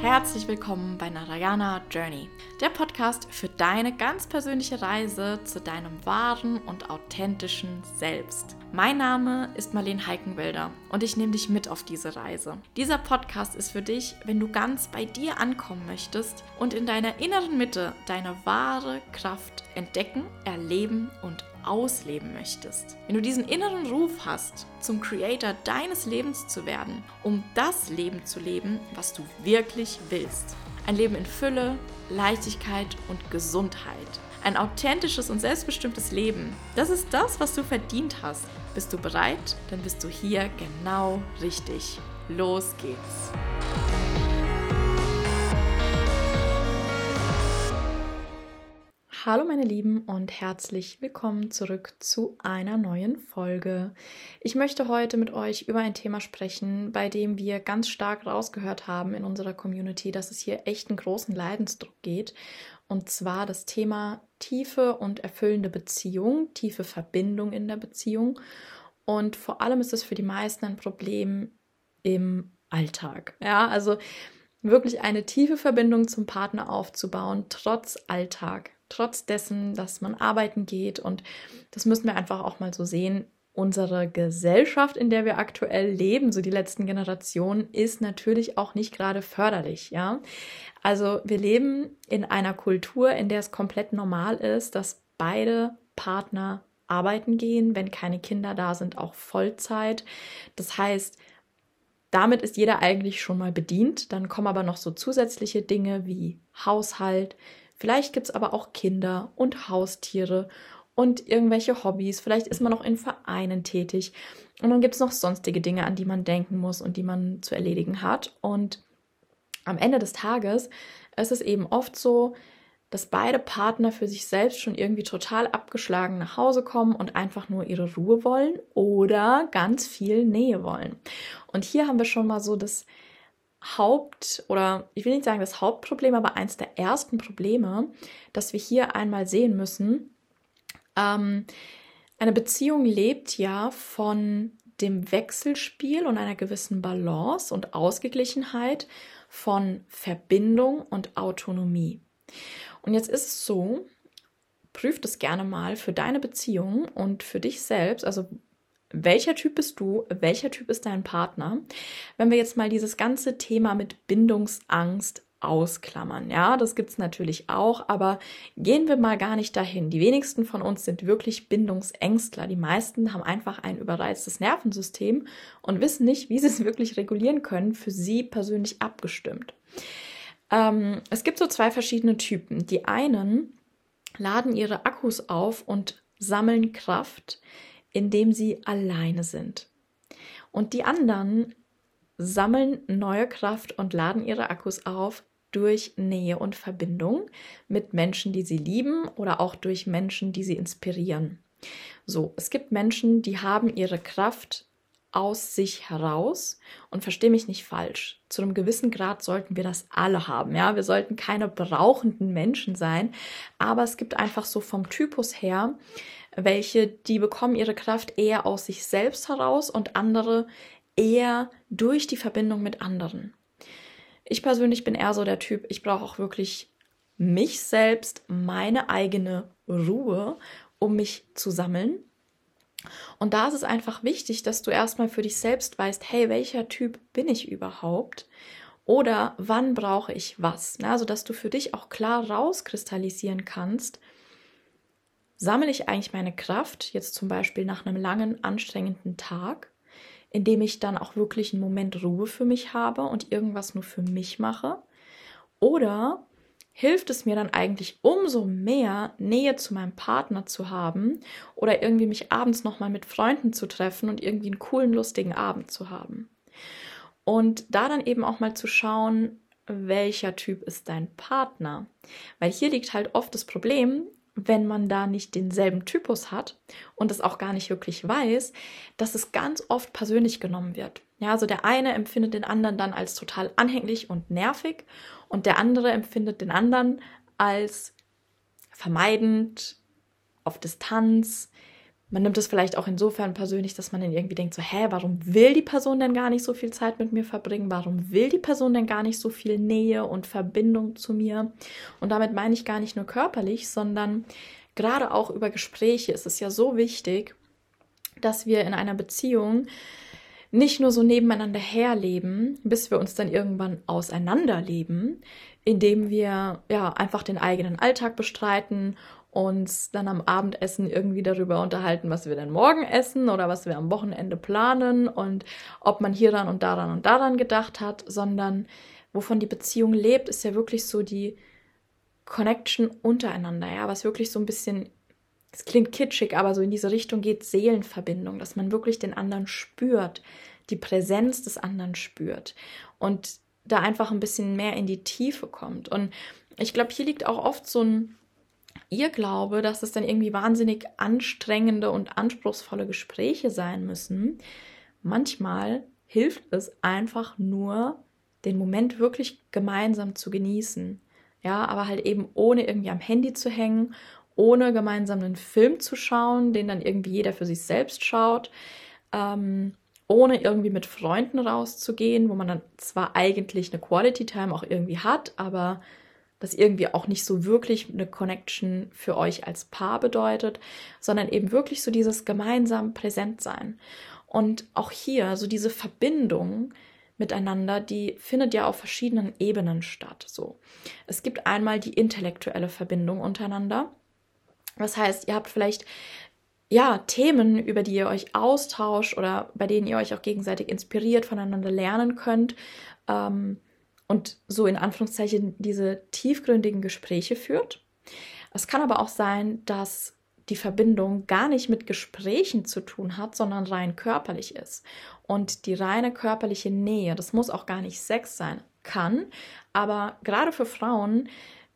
Herzlich willkommen bei Narayana Journey, der Podcast für deine ganz persönliche Reise zu deinem wahren und authentischen Selbst. Mein Name ist Marlene Heikenwälder und ich nehme dich mit auf diese Reise. Dieser Podcast ist für dich, wenn du ganz bei dir ankommen möchtest und in deiner inneren Mitte deine wahre Kraft entdecken, erleben und ausleben möchtest, wenn du diesen inneren Ruf hast, zum Creator deines Lebens zu werden, um das Leben zu leben, was du wirklich willst. Ein Leben in Fülle, Leichtigkeit und Gesundheit. Ein authentisches und selbstbestimmtes Leben. Das ist das, was du verdient hast. Bist du bereit? Dann bist du hier genau richtig. Los geht's. Hallo meine Lieben und herzlich willkommen zurück zu einer neuen Folge. Ich möchte heute mit euch über ein Thema sprechen, bei dem wir ganz stark rausgehört haben in unserer Community, dass es hier echt einen großen Leidensdruck geht. Und zwar das Thema tiefe und erfüllende Beziehung, tiefe Verbindung in der Beziehung. Und vor allem ist es für die meisten ein Problem im Alltag. Ja, also wirklich eine tiefe Verbindung zum Partner aufzubauen, trotz Alltag trotz dessen, dass man arbeiten geht. Und das müssen wir einfach auch mal so sehen. Unsere Gesellschaft, in der wir aktuell leben, so die letzten Generationen, ist natürlich auch nicht gerade förderlich, ja. Also wir leben in einer Kultur, in der es komplett normal ist, dass beide Partner arbeiten gehen, wenn keine Kinder da sind, auch Vollzeit. Das heißt, damit ist jeder eigentlich schon mal bedient. Dann kommen aber noch so zusätzliche Dinge wie Haushalt, Vielleicht gibt es aber auch Kinder und Haustiere und irgendwelche Hobbys. Vielleicht ist man noch in Vereinen tätig. Und dann gibt es noch sonstige Dinge, an die man denken muss und die man zu erledigen hat. Und am Ende des Tages ist es eben oft so, dass beide Partner für sich selbst schon irgendwie total abgeschlagen nach Hause kommen und einfach nur ihre Ruhe wollen oder ganz viel Nähe wollen. Und hier haben wir schon mal so das Haupt- oder ich will nicht sagen das Hauptproblem, aber eins der ersten Probleme, das wir hier einmal sehen müssen. Ähm, eine Beziehung lebt ja von dem Wechselspiel und einer gewissen Balance und Ausgeglichenheit von Verbindung und Autonomie. Und jetzt ist es so, prüf das gerne mal für deine Beziehung und für dich selbst, also welcher Typ bist du? Welcher Typ ist dein Partner? Wenn wir jetzt mal dieses ganze Thema mit Bindungsangst ausklammern. Ja, das gibt es natürlich auch, aber gehen wir mal gar nicht dahin. Die wenigsten von uns sind wirklich Bindungsängstler. Die meisten haben einfach ein überreiztes Nervensystem und wissen nicht, wie sie es wirklich regulieren können, für sie persönlich abgestimmt. Ähm, es gibt so zwei verschiedene Typen. Die einen laden ihre Akkus auf und sammeln Kraft, indem sie alleine sind. Und die anderen sammeln neue Kraft und laden ihre Akkus auf durch Nähe und Verbindung mit Menschen, die sie lieben oder auch durch Menschen, die sie inspirieren. So, es gibt Menschen, die haben ihre Kraft aus sich heraus und verstehe mich nicht falsch. Zu einem gewissen Grad sollten wir das alle haben. Ja, wir sollten keine brauchenden Menschen sein, aber es gibt einfach so vom Typus her welche, die bekommen ihre Kraft eher aus sich selbst heraus und andere eher durch die Verbindung mit anderen. Ich persönlich bin eher so der Typ, ich brauche auch wirklich mich selbst, meine eigene Ruhe, um mich zu sammeln. Und da ist es einfach wichtig, dass du erstmal für dich selbst weißt, hey, welcher Typ bin ich überhaupt? Oder wann brauche ich was? Also, dass du für dich auch klar rauskristallisieren kannst, sammle ich eigentlich meine Kraft, jetzt zum Beispiel nach einem langen, anstrengenden Tag, indem ich dann auch wirklich einen Moment Ruhe für mich habe und irgendwas nur für mich mache? Oder hilft es mir dann eigentlich umso mehr, Nähe zu meinem Partner zu haben oder irgendwie mich abends nochmal mit Freunden zu treffen und irgendwie einen coolen, lustigen Abend zu haben? Und da dann eben auch mal zu schauen, welcher Typ ist dein Partner? Weil hier liegt halt oft das Problem, wenn man da nicht denselben Typus hat und es auch gar nicht wirklich weiß, dass es ganz oft persönlich genommen wird. Ja, also der eine empfindet den anderen dann als total anhänglich und nervig und der andere empfindet den anderen als vermeidend, auf Distanz, man nimmt es vielleicht auch insofern persönlich, dass man dann irgendwie denkt, so, hä, warum will die Person denn gar nicht so viel Zeit mit mir verbringen? Warum will die Person denn gar nicht so viel Nähe und Verbindung zu mir? Und damit meine ich gar nicht nur körperlich, sondern gerade auch über Gespräche ist es ja so wichtig, dass wir in einer Beziehung nicht nur so nebeneinander herleben, bis wir uns dann irgendwann auseinanderleben, indem wir ja einfach den eigenen Alltag bestreiten uns dann am Abendessen irgendwie darüber unterhalten, was wir denn morgen essen oder was wir am Wochenende planen und ob man hieran und daran und daran gedacht hat, sondern wovon die Beziehung lebt, ist ja wirklich so die Connection untereinander, ja, was wirklich so ein bisschen, es klingt kitschig, aber so in diese Richtung geht Seelenverbindung, dass man wirklich den anderen spürt, die Präsenz des anderen spürt und da einfach ein bisschen mehr in die Tiefe kommt. Und ich glaube, hier liegt auch oft so ein ihr Glaube, dass es dann irgendwie wahnsinnig anstrengende und anspruchsvolle Gespräche sein müssen. Manchmal hilft es einfach nur, den Moment wirklich gemeinsam zu genießen. Ja, aber halt eben ohne irgendwie am Handy zu hängen, ohne gemeinsam einen Film zu schauen, den dann irgendwie jeder für sich selbst schaut, ähm, ohne irgendwie mit Freunden rauszugehen, wo man dann zwar eigentlich eine Quality Time auch irgendwie hat, aber das irgendwie auch nicht so wirklich eine Connection für euch als Paar bedeutet, sondern eben wirklich so dieses gemeinsam präsent sein. Und auch hier so diese Verbindung miteinander, die findet ja auf verschiedenen Ebenen statt. So, es gibt einmal die intellektuelle Verbindung untereinander. Das heißt, ihr habt vielleicht ja, Themen, über die ihr euch austauscht oder bei denen ihr euch auch gegenseitig inspiriert voneinander lernen könnt. Ähm, und so in Anführungszeichen diese tiefgründigen Gespräche führt. Es kann aber auch sein, dass die Verbindung gar nicht mit Gesprächen zu tun hat, sondern rein körperlich ist. Und die reine körperliche Nähe, das muss auch gar nicht Sex sein, kann, aber gerade für Frauen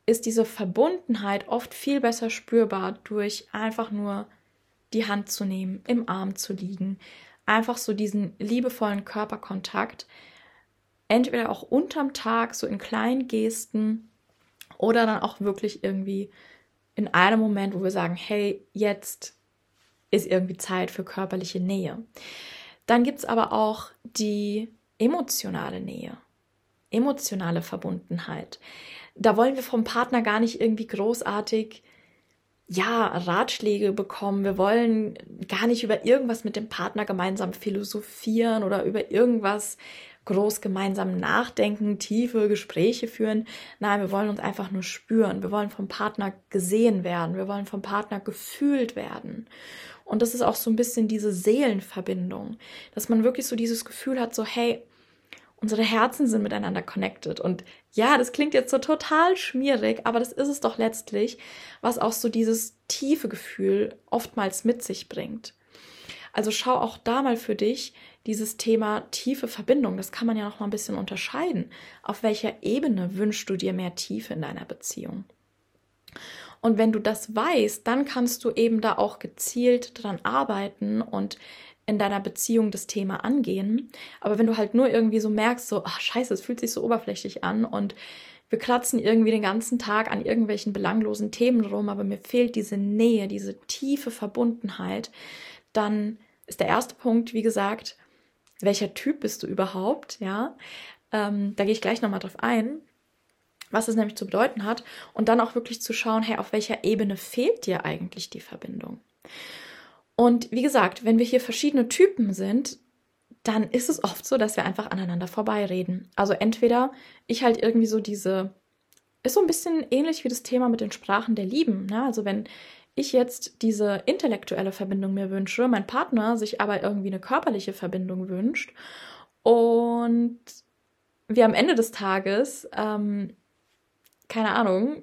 ist diese Verbundenheit oft viel besser spürbar durch einfach nur die Hand zu nehmen, im Arm zu liegen, einfach so diesen liebevollen Körperkontakt, entweder auch unterm Tag, so in kleinen Gesten, oder dann auch wirklich irgendwie in einem Moment, wo wir sagen, hey, jetzt ist irgendwie Zeit für körperliche Nähe. Dann gibt es aber auch die emotionale Nähe, emotionale Verbundenheit. Da wollen wir vom Partner gar nicht irgendwie großartig ja, Ratschläge bekommen. Wir wollen gar nicht über irgendwas mit dem Partner gemeinsam philosophieren oder über irgendwas groß gemeinsam nachdenken, tiefe Gespräche führen. Nein, wir wollen uns einfach nur spüren. Wir wollen vom Partner gesehen werden. Wir wollen vom Partner gefühlt werden. Und das ist auch so ein bisschen diese Seelenverbindung, dass man wirklich so dieses Gefühl hat, so, hey, unsere Herzen sind miteinander connected. Und ja, das klingt jetzt so total schmierig, aber das ist es doch letztlich, was auch so dieses tiefe Gefühl oftmals mit sich bringt. Also schau auch da mal für dich dieses Thema tiefe Verbindung. Das kann man ja noch mal ein bisschen unterscheiden. Auf welcher Ebene wünschst du dir mehr Tiefe in deiner Beziehung? Und wenn du das weißt, dann kannst du eben da auch gezielt dran arbeiten und in deiner Beziehung das Thema angehen. Aber wenn du halt nur irgendwie so merkst, so, ach scheiße, es fühlt sich so oberflächlich an und wir kratzen irgendwie den ganzen Tag an irgendwelchen belanglosen Themen rum, aber mir fehlt diese Nähe, diese tiefe Verbundenheit, dann ist der erste Punkt, wie gesagt, welcher Typ bist du überhaupt, ja? Ähm, da gehe ich gleich nochmal drauf ein, was es nämlich zu bedeuten hat und dann auch wirklich zu schauen, hey, auf welcher Ebene fehlt dir eigentlich die Verbindung? Und wie gesagt, wenn wir hier verschiedene Typen sind, dann ist es oft so, dass wir einfach aneinander vorbeireden. Also entweder ich halt irgendwie so diese, ist so ein bisschen ähnlich wie das Thema mit den Sprachen der Lieben. Ne? Also wenn ich jetzt diese intellektuelle Verbindung mir wünsche, mein Partner sich aber irgendwie eine körperliche Verbindung wünscht und wir am Ende des Tages, ähm, keine Ahnung,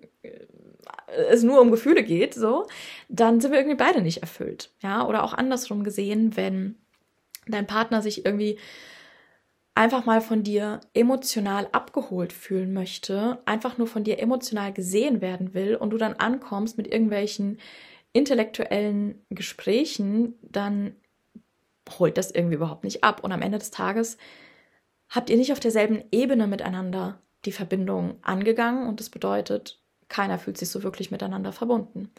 es nur um Gefühle geht, so, dann sind wir irgendwie beide nicht erfüllt. Ja, oder auch andersrum gesehen, wenn dein Partner sich irgendwie einfach mal von dir emotional abgeholt fühlen möchte, einfach nur von dir emotional gesehen werden will und du dann ankommst mit irgendwelchen intellektuellen Gesprächen, dann holt das irgendwie überhaupt nicht ab. Und am Ende des Tages habt ihr nicht auf derselben Ebene miteinander die Verbindung angegangen und das bedeutet, keiner fühlt sich so wirklich miteinander verbunden.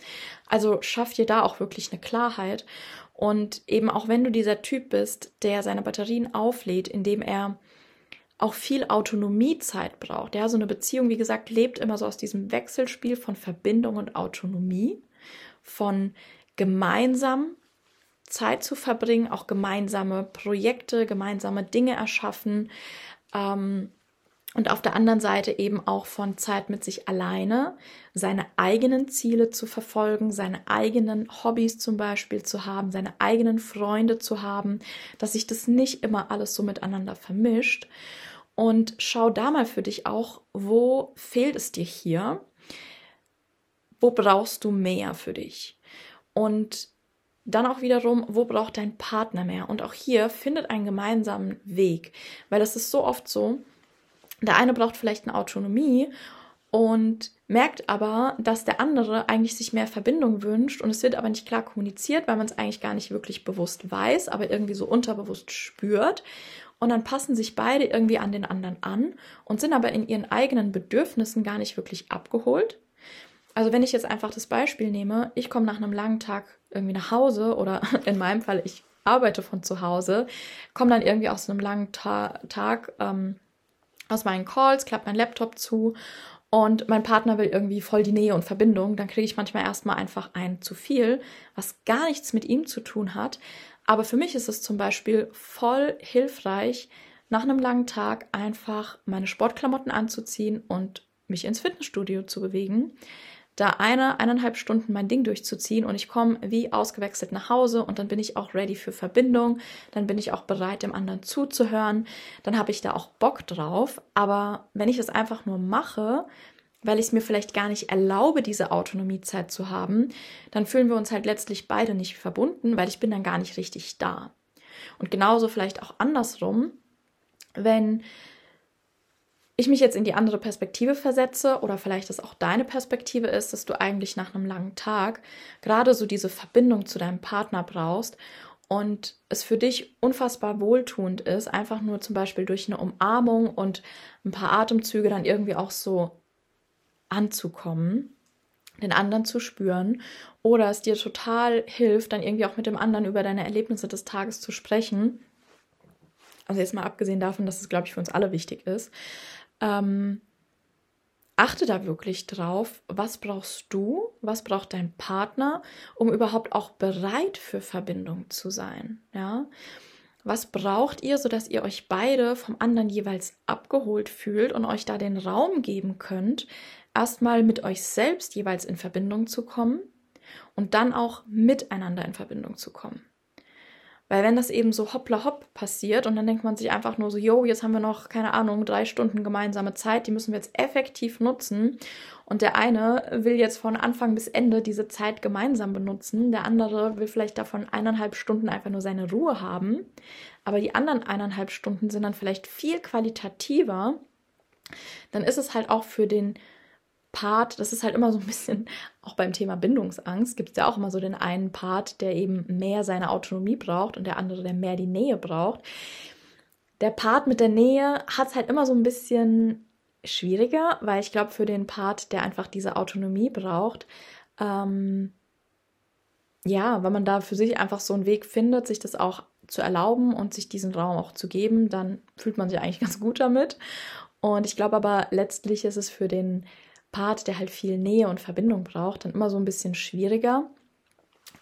Also schaff dir da auch wirklich eine Klarheit. Und eben auch wenn du dieser Typ bist, der seine Batterien auflädt, indem er auch viel Autonomiezeit braucht. Ja, so eine Beziehung, wie gesagt, lebt immer so aus diesem Wechselspiel von Verbindung und Autonomie, von gemeinsam Zeit zu verbringen, auch gemeinsame Projekte, gemeinsame Dinge erschaffen, ähm, und auf der anderen Seite eben auch von Zeit mit sich alleine, seine eigenen Ziele zu verfolgen, seine eigenen Hobbys zum Beispiel zu haben, seine eigenen Freunde zu haben, dass sich das nicht immer alles so miteinander vermischt. Und schau da mal für dich auch, wo fehlt es dir hier? Wo brauchst du mehr für dich? Und dann auch wiederum, wo braucht dein Partner mehr? Und auch hier findet einen gemeinsamen Weg, weil es ist so oft so, der eine braucht vielleicht eine Autonomie und merkt aber, dass der andere eigentlich sich mehr Verbindung wünscht und es wird aber nicht klar kommuniziert, weil man es eigentlich gar nicht wirklich bewusst weiß, aber irgendwie so unterbewusst spürt. Und dann passen sich beide irgendwie an den anderen an und sind aber in ihren eigenen Bedürfnissen gar nicht wirklich abgeholt. Also wenn ich jetzt einfach das Beispiel nehme, ich komme nach einem langen Tag irgendwie nach Hause oder in meinem Fall, ich arbeite von zu Hause, komme dann irgendwie aus einem langen Ta Tag ähm, aus meinen Calls, klappt mein Laptop zu und mein Partner will irgendwie voll die Nähe und Verbindung, dann kriege ich manchmal erstmal einfach ein zu viel, was gar nichts mit ihm zu tun hat. Aber für mich ist es zum Beispiel voll hilfreich, nach einem langen Tag einfach meine Sportklamotten anzuziehen und mich ins Fitnessstudio zu bewegen da eine, eineinhalb Stunden mein Ding durchzuziehen und ich komme wie ausgewechselt nach Hause und dann bin ich auch ready für Verbindung, dann bin ich auch bereit, dem anderen zuzuhören, dann habe ich da auch Bock drauf. Aber wenn ich es einfach nur mache, weil ich es mir vielleicht gar nicht erlaube, diese Autonomiezeit zu haben, dann fühlen wir uns halt letztlich beide nicht verbunden, weil ich bin dann gar nicht richtig da. Und genauso vielleicht auch andersrum, wenn ich mich jetzt in die andere Perspektive versetze oder vielleicht das auch deine Perspektive ist, dass du eigentlich nach einem langen Tag gerade so diese Verbindung zu deinem Partner brauchst und es für dich unfassbar wohltuend ist, einfach nur zum Beispiel durch eine Umarmung und ein paar Atemzüge dann irgendwie auch so anzukommen, den anderen zu spüren oder es dir total hilft, dann irgendwie auch mit dem anderen über deine Erlebnisse des Tages zu sprechen. Also jetzt mal abgesehen davon, dass es, glaube ich, für uns alle wichtig ist. Ähm, achte da wirklich drauf, was brauchst du, was braucht dein Partner, um überhaupt auch bereit für Verbindung zu sein, ja? Was braucht ihr, sodass ihr euch beide vom anderen jeweils abgeholt fühlt und euch da den Raum geben könnt, erstmal mit euch selbst jeweils in Verbindung zu kommen und dann auch miteinander in Verbindung zu kommen. Weil wenn das eben so hoppla hopp passiert und dann denkt man sich einfach nur so, yo, jetzt haben wir noch, keine Ahnung, drei Stunden gemeinsame Zeit, die müssen wir jetzt effektiv nutzen. Und der eine will jetzt von Anfang bis Ende diese Zeit gemeinsam benutzen, der andere will vielleicht davon eineinhalb Stunden einfach nur seine Ruhe haben. Aber die anderen eineinhalb Stunden sind dann vielleicht viel qualitativer. Dann ist es halt auch für den Part, das ist halt immer so ein bisschen, auch beim Thema Bindungsangst, gibt es ja auch immer so den einen Part, der eben mehr seine Autonomie braucht und der andere, der mehr die Nähe braucht. Der Part mit der Nähe hat es halt immer so ein bisschen schwieriger, weil ich glaube, für den Part, der einfach diese Autonomie braucht, ähm, ja, wenn man da für sich einfach so einen Weg findet, sich das auch zu erlauben und sich diesen Raum auch zu geben, dann fühlt man sich eigentlich ganz gut damit. Und ich glaube aber letztlich ist es für den Part, der halt viel Nähe und Verbindung braucht, dann immer so ein bisschen schwieriger,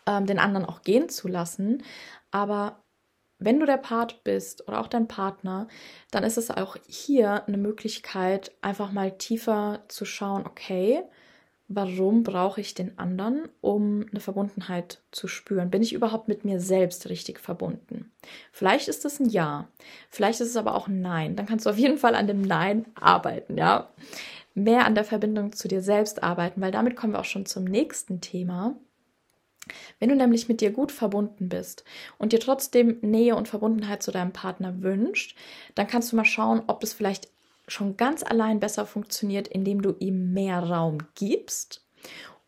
ähm, den anderen auch gehen zu lassen. Aber wenn du der Part bist oder auch dein Partner, dann ist es auch hier eine Möglichkeit, einfach mal tiefer zu schauen, okay, warum brauche ich den anderen, um eine Verbundenheit zu spüren? Bin ich überhaupt mit mir selbst richtig verbunden? Vielleicht ist es ein Ja, vielleicht ist es aber auch ein Nein. Dann kannst du auf jeden Fall an dem Nein arbeiten, ja mehr an der Verbindung zu dir selbst arbeiten, weil damit kommen wir auch schon zum nächsten Thema. Wenn du nämlich mit dir gut verbunden bist und dir trotzdem Nähe und Verbundenheit zu deinem Partner wünscht, dann kannst du mal schauen, ob es vielleicht schon ganz allein besser funktioniert, indem du ihm mehr Raum gibst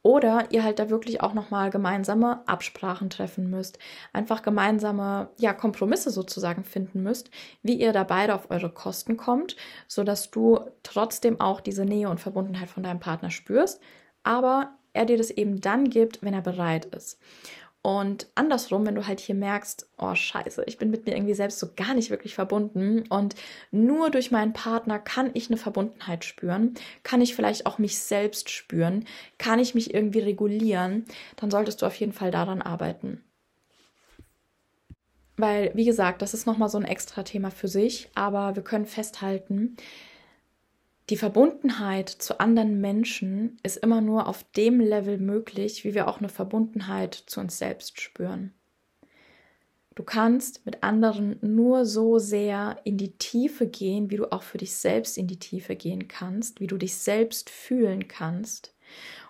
oder ihr halt da wirklich auch nochmal gemeinsame Absprachen treffen müsst, einfach gemeinsame ja, Kompromisse sozusagen finden müsst, wie ihr da beide auf eure Kosten kommt, sodass du trotzdem auch diese Nähe und Verbundenheit von deinem Partner spürst, aber er dir das eben dann gibt, wenn er bereit ist. Und andersrum, wenn du halt hier merkst, oh scheiße, ich bin mit mir irgendwie selbst so gar nicht wirklich verbunden und nur durch meinen Partner kann ich eine Verbundenheit spüren, kann ich vielleicht auch mich selbst spüren, kann ich mich irgendwie regulieren, dann solltest du auf jeden Fall daran arbeiten. Weil, wie gesagt, das ist nochmal so ein extra Thema für sich, aber wir können festhalten, die Verbundenheit zu anderen Menschen ist immer nur auf dem Level möglich, wie wir auch eine Verbundenheit zu uns selbst spüren. Du kannst mit anderen nur so sehr in die Tiefe gehen, wie du auch für dich selbst in die Tiefe gehen kannst, wie du dich selbst fühlen kannst.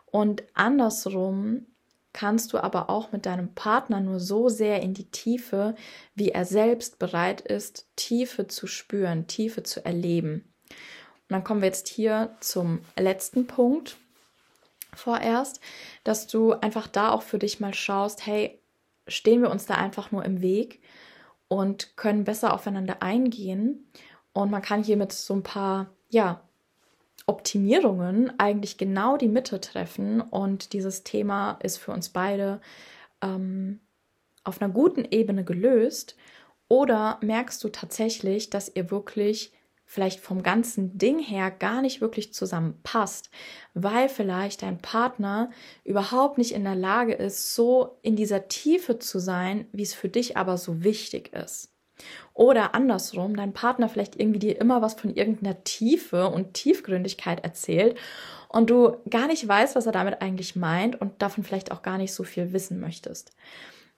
Und andersrum kannst du aber auch mit deinem Partner nur so sehr in die Tiefe, wie er selbst bereit ist, Tiefe zu spüren, Tiefe zu erleben. Und dann kommen wir jetzt hier zum letzten Punkt vorerst, dass du einfach da auch für dich mal schaust, hey, stehen wir uns da einfach nur im Weg und können besser aufeinander eingehen. Und man kann hier mit so ein paar, ja, Optimierungen eigentlich genau die Mitte treffen. Und dieses Thema ist für uns beide ähm, auf einer guten Ebene gelöst. Oder merkst du tatsächlich, dass ihr wirklich vielleicht vom ganzen Ding her gar nicht wirklich zusammenpasst, weil vielleicht dein Partner überhaupt nicht in der Lage ist, so in dieser Tiefe zu sein, wie es für dich aber so wichtig ist. Oder andersrum, dein Partner vielleicht irgendwie dir immer was von irgendeiner Tiefe und Tiefgründigkeit erzählt und du gar nicht weißt, was er damit eigentlich meint und davon vielleicht auch gar nicht so viel wissen möchtest.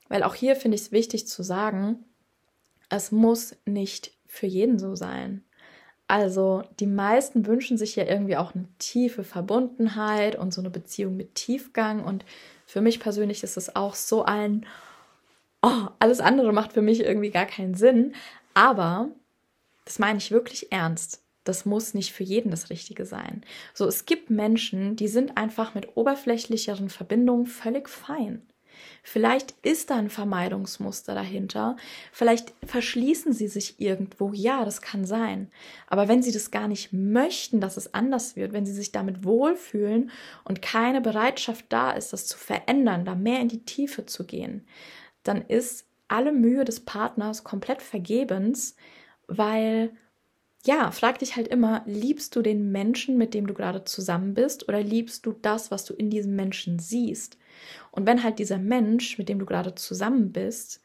Weil auch hier finde ich es wichtig zu sagen, es muss nicht für jeden so sein. Also die meisten wünschen sich ja irgendwie auch eine tiefe Verbundenheit und so eine Beziehung mit Tiefgang. Und für mich persönlich ist es auch so ein, oh, alles andere macht für mich irgendwie gar keinen Sinn. Aber das meine ich wirklich ernst. Das muss nicht für jeden das Richtige sein. So, es gibt Menschen, die sind einfach mit oberflächlicheren Verbindungen völlig fein. Vielleicht ist da ein Vermeidungsmuster dahinter. Vielleicht verschließen sie sich irgendwo. Ja, das kann sein. Aber wenn sie das gar nicht möchten, dass es anders wird, wenn sie sich damit wohlfühlen und keine Bereitschaft da ist, das zu verändern, da mehr in die Tiefe zu gehen, dann ist alle Mühe des Partners komplett vergebens, weil ja, frag dich halt immer, liebst du den Menschen, mit dem du gerade zusammen bist, oder liebst du das, was du in diesem Menschen siehst? Und wenn halt dieser Mensch, mit dem du gerade zusammen bist,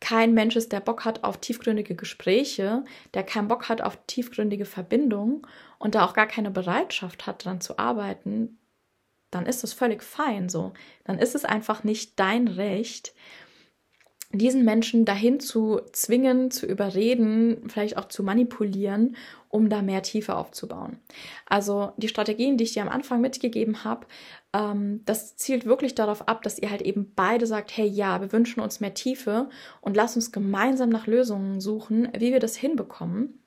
kein Mensch ist, der Bock hat auf tiefgründige Gespräche, der keinen Bock hat auf tiefgründige Verbindungen und da auch gar keine Bereitschaft hat, daran zu arbeiten, dann ist das völlig fein so. Dann ist es einfach nicht dein Recht, diesen Menschen dahin zu zwingen, zu überreden, vielleicht auch zu manipulieren, um da mehr Tiefe aufzubauen. Also die Strategien, die ich dir am Anfang mitgegeben habe, ähm, das zielt wirklich darauf ab, dass ihr halt eben beide sagt, hey ja, wir wünschen uns mehr Tiefe und lass uns gemeinsam nach Lösungen suchen, wie wir das hinbekommen.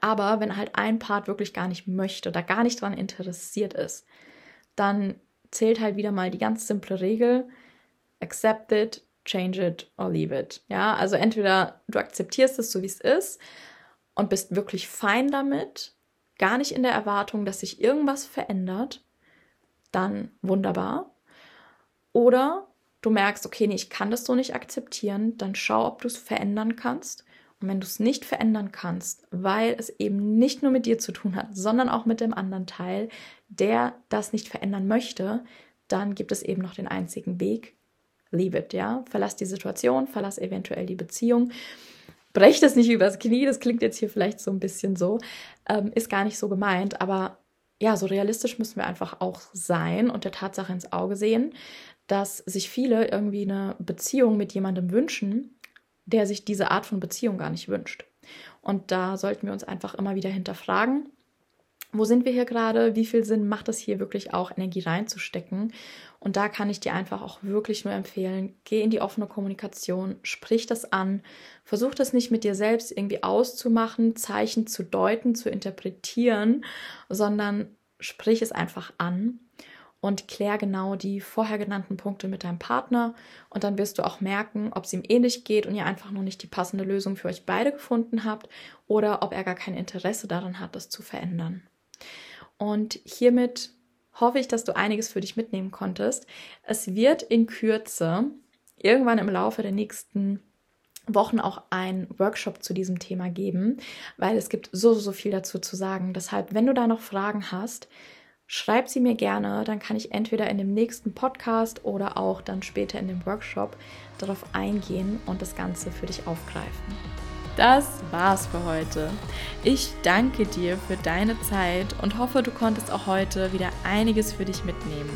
Aber wenn halt ein Part wirklich gar nicht möchte oder gar nicht daran interessiert ist, dann zählt halt wieder mal die ganz simple Regel, accept it, change it or leave it. Ja, also entweder du akzeptierst es so, wie es ist und bist wirklich fein damit, gar nicht in der Erwartung, dass sich irgendwas verändert, dann wunderbar. Oder du merkst, okay, nee, ich kann das so nicht akzeptieren, dann schau, ob du es verändern kannst. Und wenn du es nicht verändern kannst, weil es eben nicht nur mit dir zu tun hat, sondern auch mit dem anderen Teil, der das nicht verändern möchte, dann gibt es eben noch den einzigen Weg, leave it, ja. Verlass die Situation, verlass eventuell die Beziehung. Brecht es nicht übers Knie, das klingt jetzt hier vielleicht so ein bisschen so, ähm, ist gar nicht so gemeint, aber ja, so realistisch müssen wir einfach auch sein und der Tatsache ins Auge sehen, dass sich viele irgendwie eine Beziehung mit jemandem wünschen, der sich diese Art von Beziehung gar nicht wünscht. Und da sollten wir uns einfach immer wieder hinterfragen, wo sind wir hier gerade? Wie viel Sinn macht es hier wirklich auch, Energie reinzustecken? Und da kann ich dir einfach auch wirklich nur empfehlen, geh in die offene Kommunikation, sprich das an, versuch das nicht mit dir selbst irgendwie auszumachen, Zeichen zu deuten, zu interpretieren, sondern sprich es einfach an. und klär genau die vorher genannten Punkte mit deinem Partner und dann wirst du auch merken, ob es ihm ähnlich geht und ihr einfach noch nicht die passende Lösung für euch beide gefunden habt oder ob er gar kein Interesse daran hat, das zu verändern. Und hiermit hoffe ich, dass du einiges für dich mitnehmen konntest. Es wird in Kürze irgendwann im Laufe der nächsten Wochen auch einen Workshop zu diesem Thema geben, weil es gibt so, so viel dazu zu sagen. Deshalb, wenn du da noch Fragen hast, schreib sie mir gerne. Dann kann ich entweder in dem nächsten Podcast oder auch dann später in dem Workshop darauf eingehen und das Ganze für dich aufgreifen. Das war's für heute. Ich danke dir für deine Zeit und hoffe, du konntest auch heute wieder einiges für dich mitnehmen.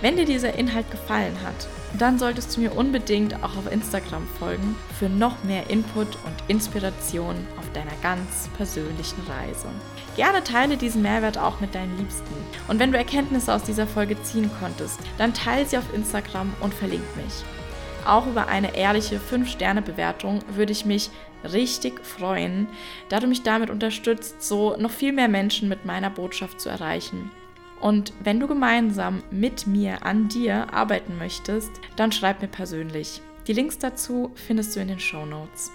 Wenn dir dieser Inhalt gefallen hat, dann solltest du mir unbedingt auch auf Instagram folgen für noch mehr Input und Inspiration auf deiner ganz persönlichen Reise. Gerne teile diesen Mehrwert auch mit deinen Liebsten. Und wenn du Erkenntnisse aus dieser Folge ziehen konntest, dann teile sie auf Instagram und verlink mich. Auch über eine ehrliche 5-Sterne-Bewertung würde ich mich richtig freuen, da du mich damit unterstützt, so noch viel mehr Menschen mit meiner Botschaft zu erreichen. Und wenn du gemeinsam mit mir an dir arbeiten möchtest, dann schreib mir persönlich. Die Links dazu findest du in den Show Notes.